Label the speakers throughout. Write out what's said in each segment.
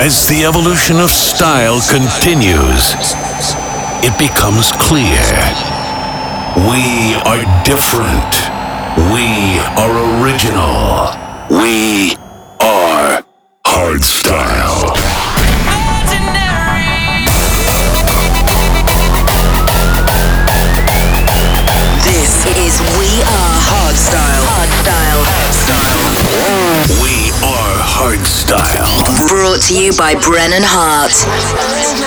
Speaker 1: As the evolution of style continues, it becomes clear. We are different. We are original. We are hardstyle.
Speaker 2: This is We Are Hardstyle.
Speaker 1: We are Hardstyle.
Speaker 2: Brought to you by Brennan
Speaker 3: Heart.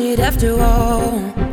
Speaker 3: It after all?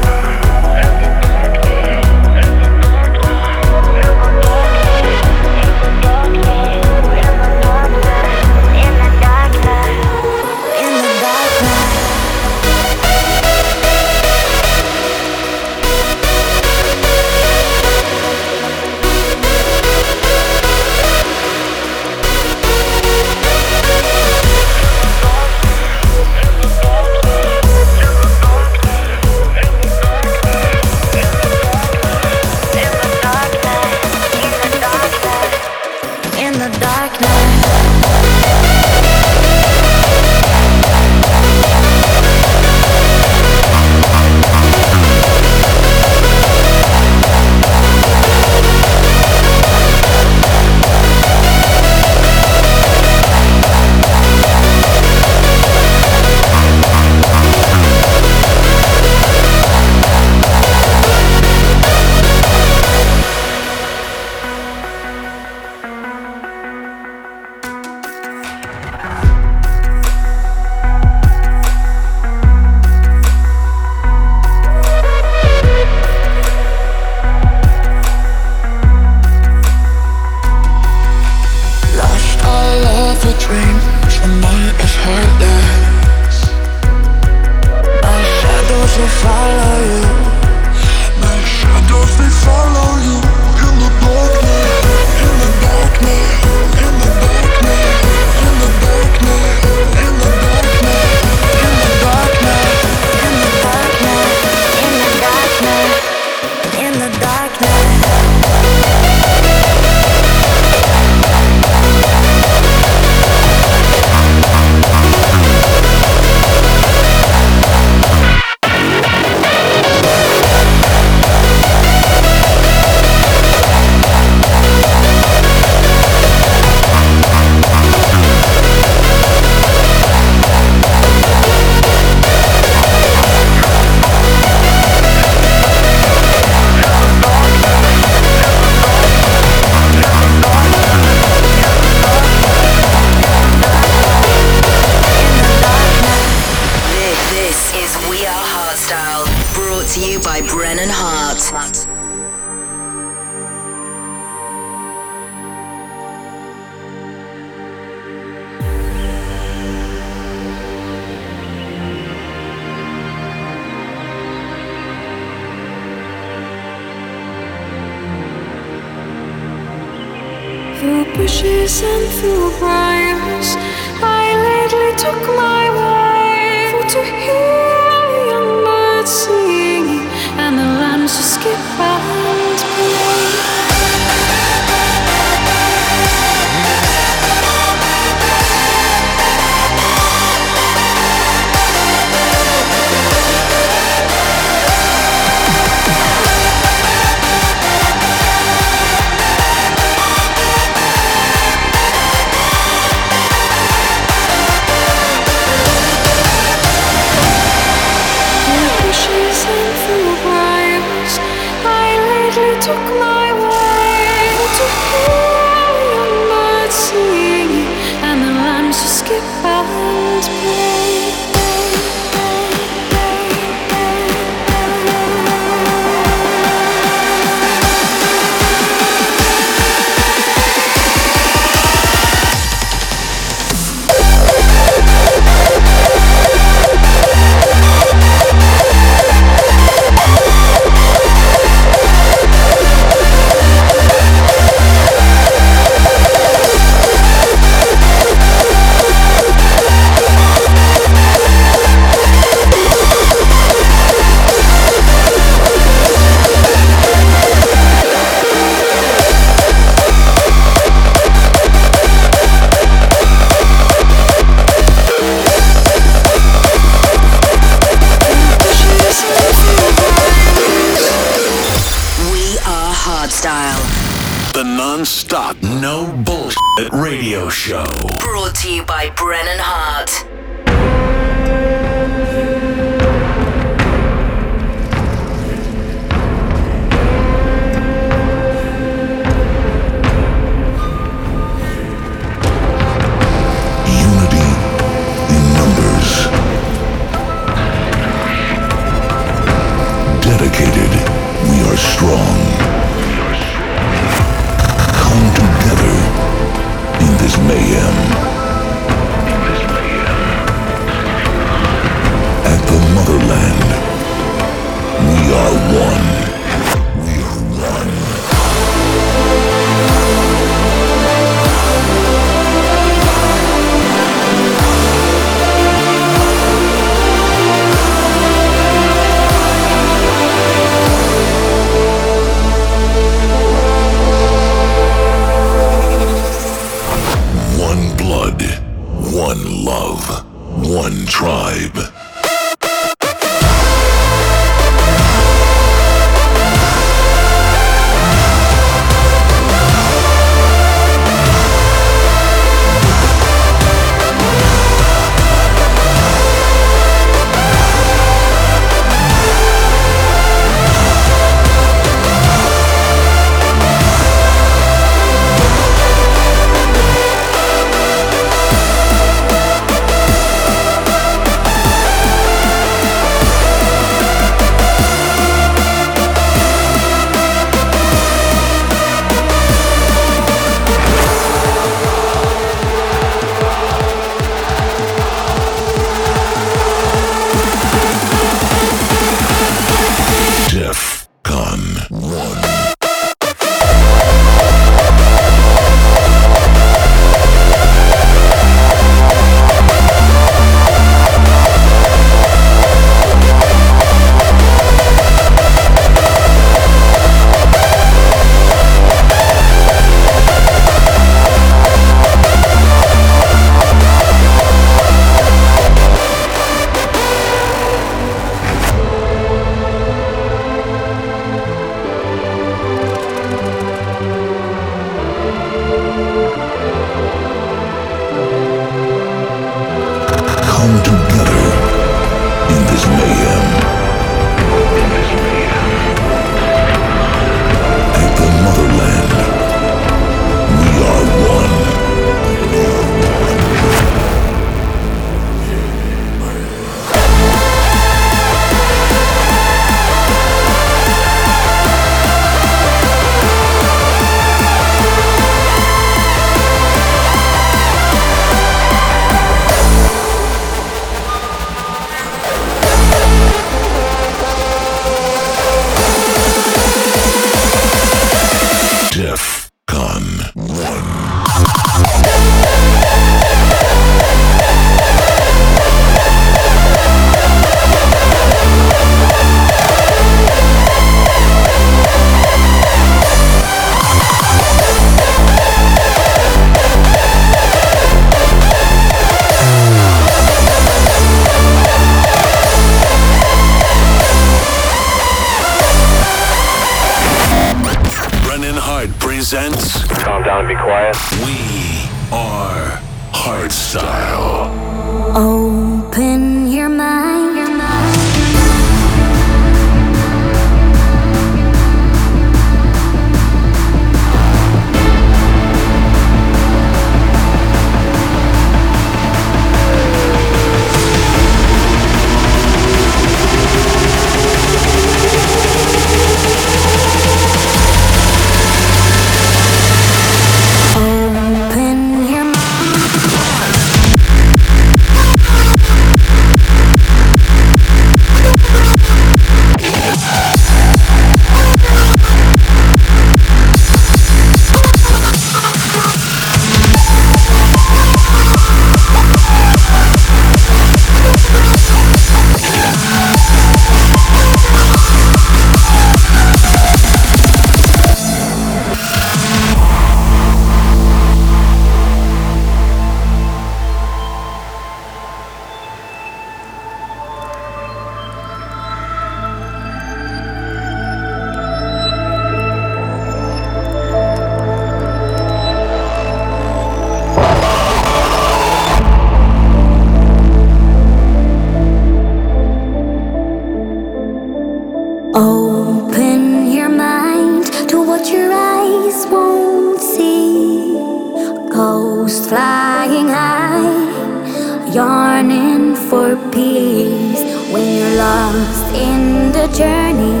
Speaker 4: Yearning for peace. When you're lost in the journey,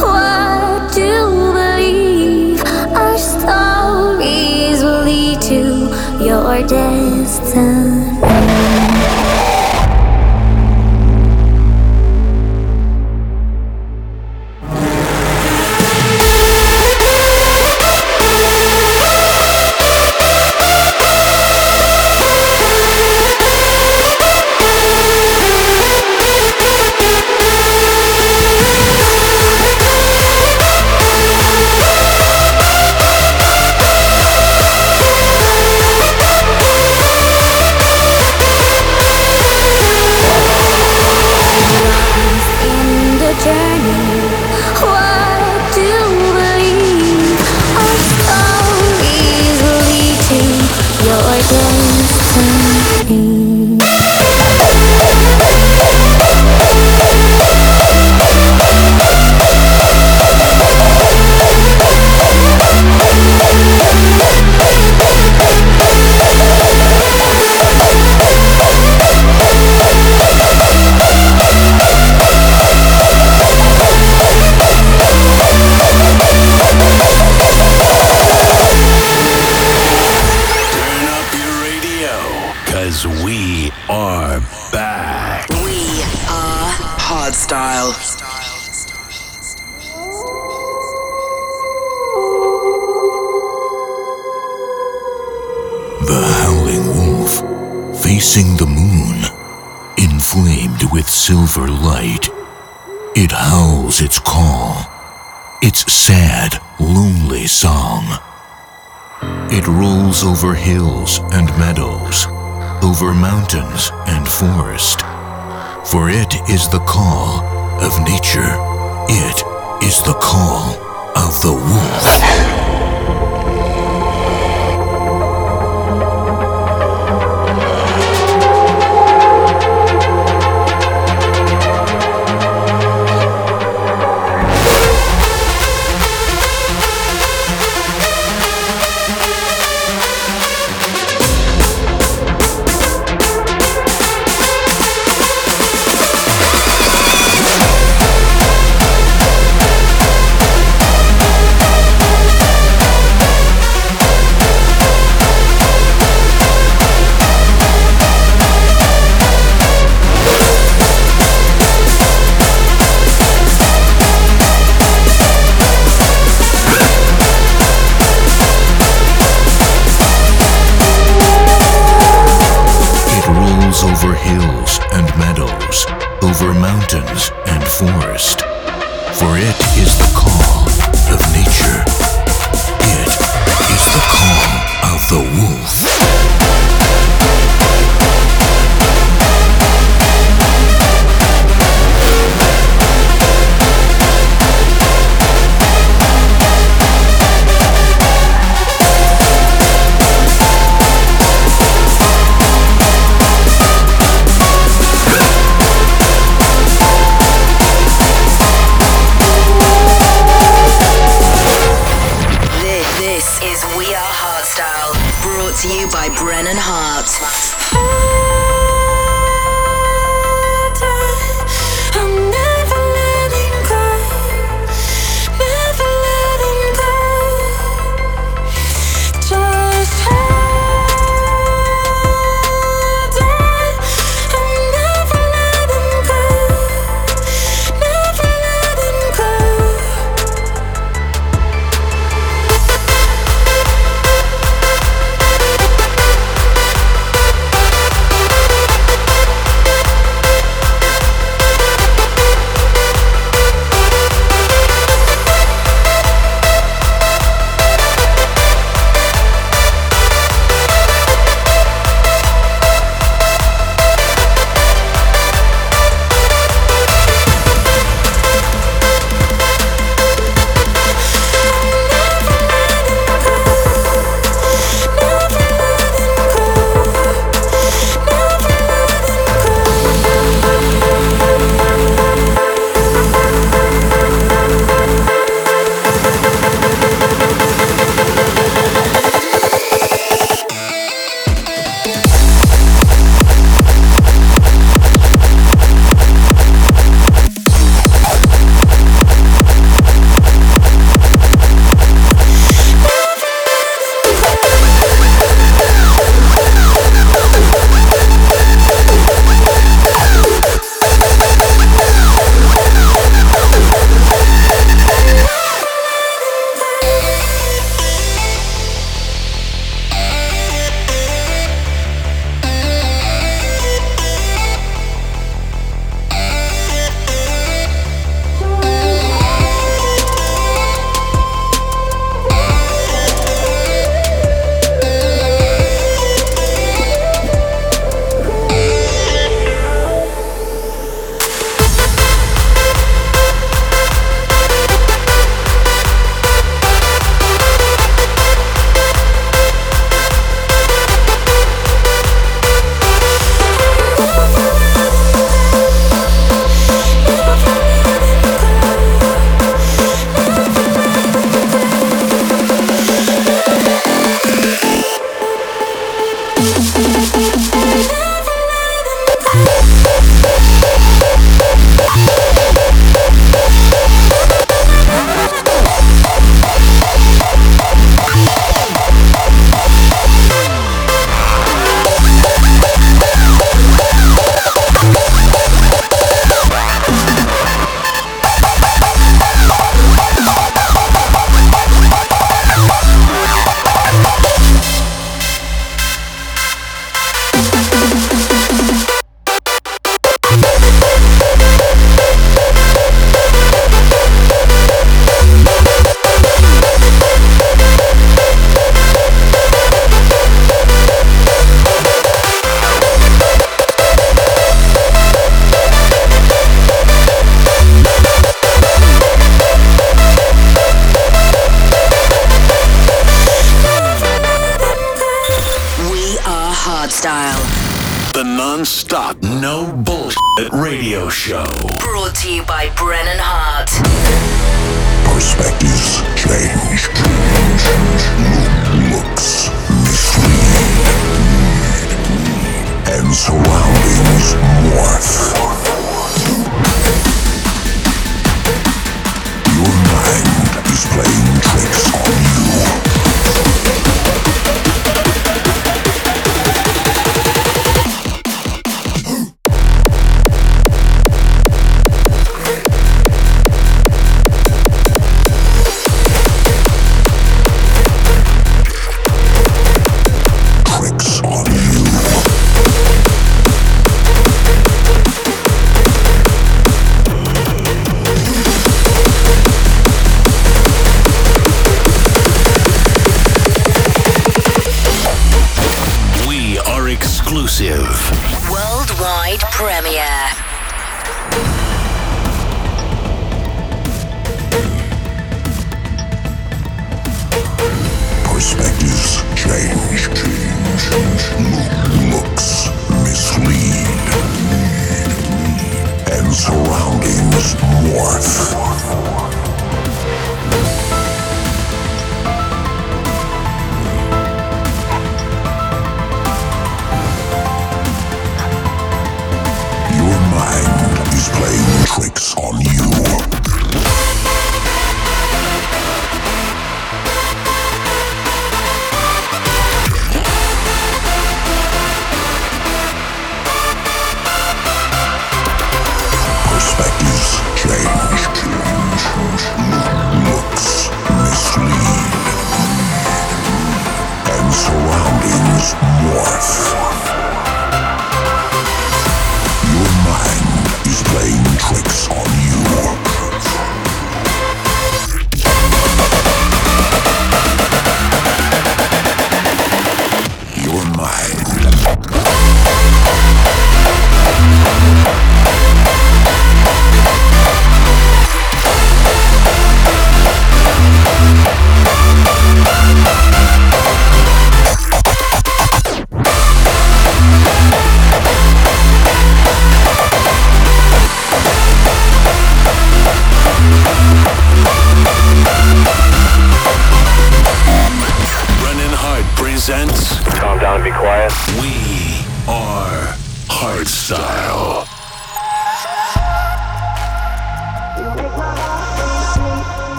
Speaker 4: what do you believe? Our stories will lead to your destiny.
Speaker 5: Sad, lonely song. It rolls over hills and meadows, over mountains and forest. For it is the call of nature. It is the call of the wolf.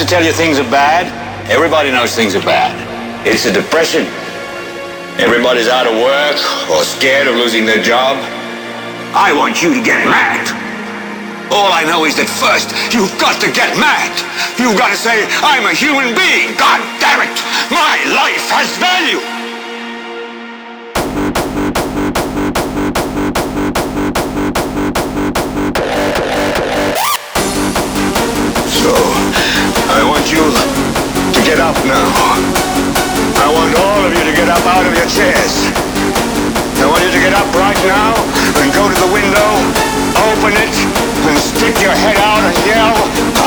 Speaker 2: To
Speaker 6: tell you things are bad. Everybody knows things are bad. It's a depression. Everybody's out of work or scared of losing their job. I want you to get mad. All I know is that first, you've got to get mad. You've got to say, I'm a human being. God damn it. My life has value. Right now and go to the window, open it, and stick your head out and yell,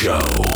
Speaker 1: show.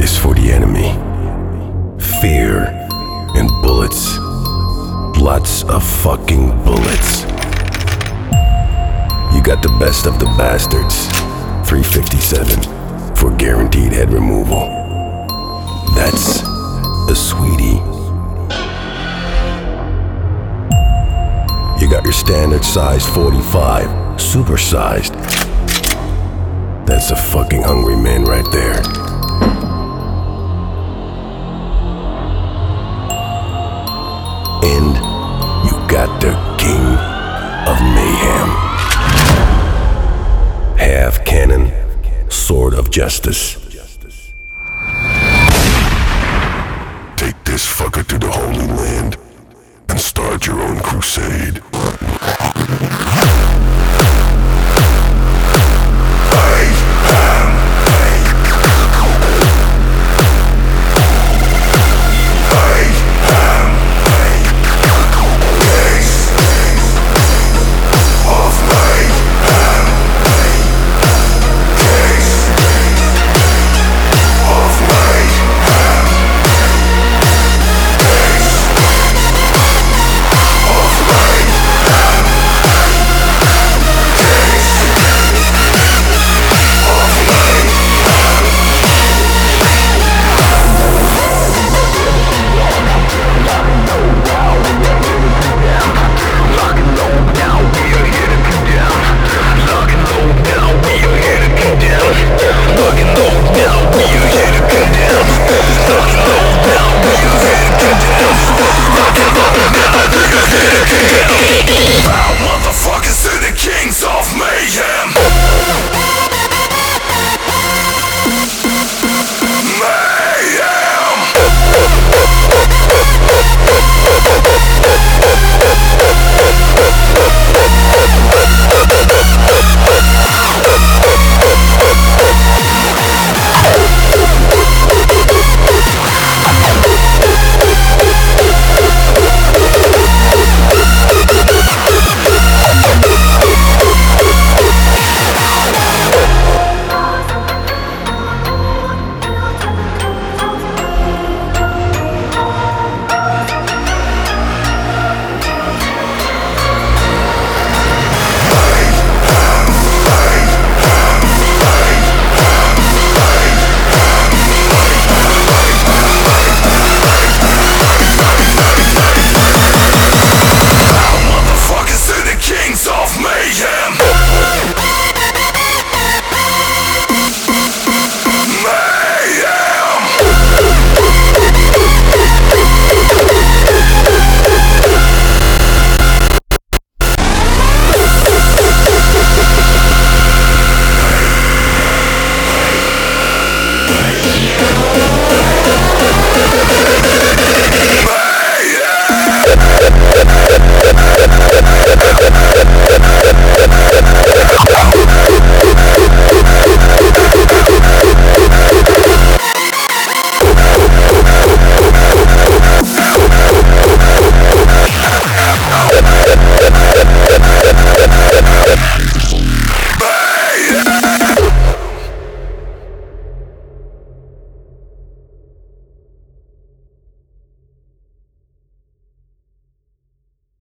Speaker 7: Is for the enemy. Fear and bullets. Lots of fucking bullets. You got the best of the bastards. 357 for guaranteed head removal. That's a sweetie. You got your standard size 45, supersized. That's a fucking hungry man right there. Got the king of mayhem. Half cannon, sword of justice.